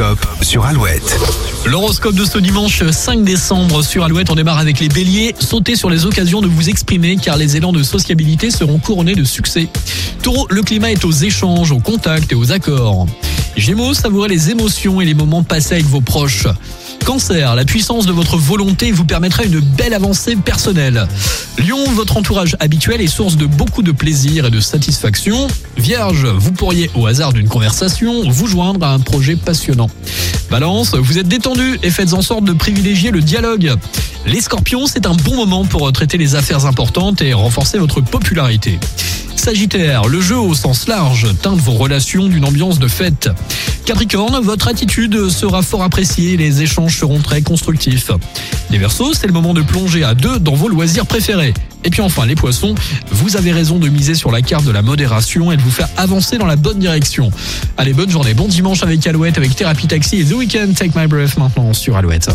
L'horoscope sur Alouette. L'horoscope de ce dimanche 5 décembre sur Alouette, on démarre avec les béliers. Sautez sur les occasions de vous exprimer car les élans de sociabilité seront couronnés de succès. Taureau, le climat est aux échanges, aux contacts et aux accords. Gémeaux, savourez les émotions et les moments passés avec vos proches. Cancer, la puissance de votre volonté vous permettra une belle avancée personnelle. Lion, votre entourage habituel est source de beaucoup de plaisir et de satisfaction. Vierge, vous pourriez au hasard d'une conversation vous joindre à un projet passionnant. Balance, vous êtes détendu et faites en sorte de privilégier le dialogue. Les scorpions, c'est un bon moment pour traiter les affaires importantes et renforcer votre popularité. Sagittaire, le jeu au sens large teinte vos relations d'une ambiance de fête. Capricorne, votre attitude sera fort appréciée, les échanges seront très constructifs. Les Verseaux, c'est le moment de plonger à deux dans vos loisirs préférés. Et puis enfin, les poissons, vous avez raison de miser sur la carte de la modération et de vous faire avancer dans la bonne direction. Allez, bonne journée, bon dimanche avec Alouette, avec Thérapie Taxi et The Weekend. Take my breath maintenant sur Alouette.